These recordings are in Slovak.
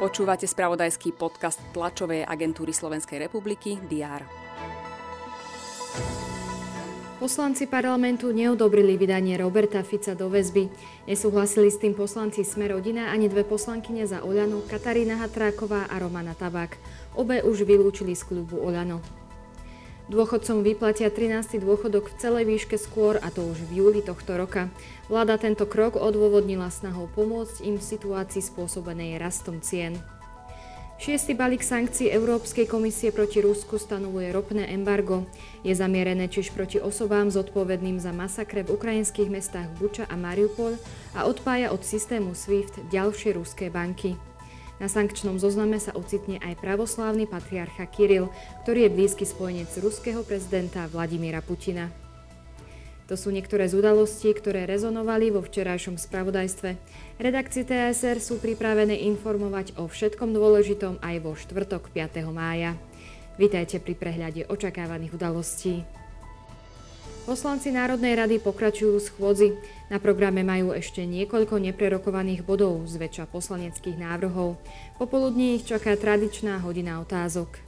Počúvate spravodajský podcast tlačovej agentúry Slovenskej republiky DR. Poslanci parlamentu neodobrili vydanie Roberta Fica do väzby. Nesúhlasili s tým poslanci Sme rodina ani dve poslankyne za Oľano, Katarína Hatráková a Romana Tabák. Obe už vylúčili z klubu Oľano. Dôchodcom vyplatia 13. dôchodok v celej výške skôr, a to už v júli tohto roka. Vláda tento krok odôvodnila snahou pomôcť im v situácii spôsobenej rastom cien. Šiestý balík sankcií Európskej komisie proti Rusku stanovuje ropné embargo. Je zamierené tiež proti osobám zodpovedným za masakre v ukrajinských mestách Buča a Mariupol a odpája od systému SWIFT ďalšie ruské banky. Na sankčnom zozname sa ocitne aj pravoslávny patriarcha Kiril, ktorý je blízky spojenec ruského prezidenta Vladimíra Putina. To sú niektoré z udalostí, ktoré rezonovali vo včerajšom spravodajstve. Redakcie TSR sú pripravené informovať o všetkom dôležitom aj vo štvrtok 5. mája. Vítajte pri prehľade očakávaných udalostí. Poslanci Národnej rady pokračujú schôdzi. Na programe majú ešte niekoľko neprerokovaných bodov, zväčša poslaneckých návrhov. Popoludní ich čaká tradičná hodina otázok.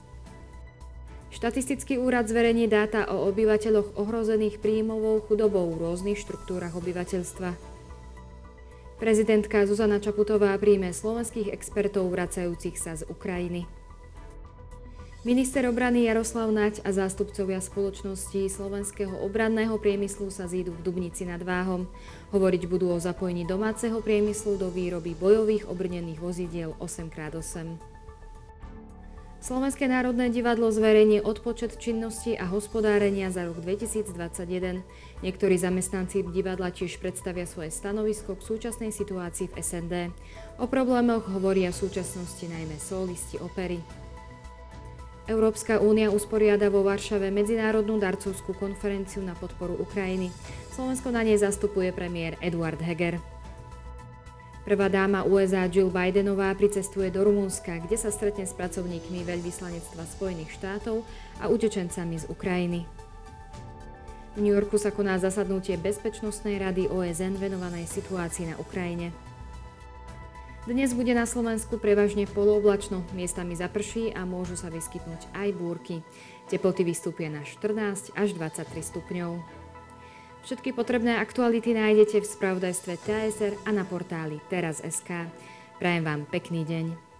Štatistický úrad zverejní dáta o obyvateľoch ohrozených príjmovou chudobou v rôznych štruktúrach obyvateľstva. Prezidentka Zuzana Čaputová príjme slovenských expertov vracajúcich sa z Ukrajiny. Minister obrany Jaroslav Naď a zástupcovia spoločnosti slovenského obranného priemyslu sa zídu v Dubnici nad Váhom. Hovoriť budú o zapojení domáceho priemyslu do výroby bojových obrnených vozidiel 8x8. Slovenské národné divadlo zverejnie odpočet činnosti a hospodárenia za rok 2021. Niektorí zamestnanci divadla tiež predstavia svoje stanovisko k súčasnej situácii v SND. O problémoch hovoria v súčasnosti najmä solisti opery. Európska únia usporiada vo Varšave medzinárodnú darcovskú konferenciu na podporu Ukrajiny. Slovensko na nej zastupuje premiér Eduard Heger. Prvá dáma USA Jill Bidenová pricestuje do Rumunska, kde sa stretne s pracovníkmi veľvyslanectva Spojených štátov a utečencami z Ukrajiny. V New Yorku sa koná zasadnutie Bezpečnostnej rady OSN venovanej situácii na Ukrajine. Dnes bude na Slovensku prevažne polooblačno, miestami zaprší a môžu sa vyskytnúť aj búrky. Teploty vystúpia na 14 až 23 stupňov. Všetky potrebné aktuality nájdete v spravodajstve TSR a na portáli teraz.sk. Prajem vám pekný deň.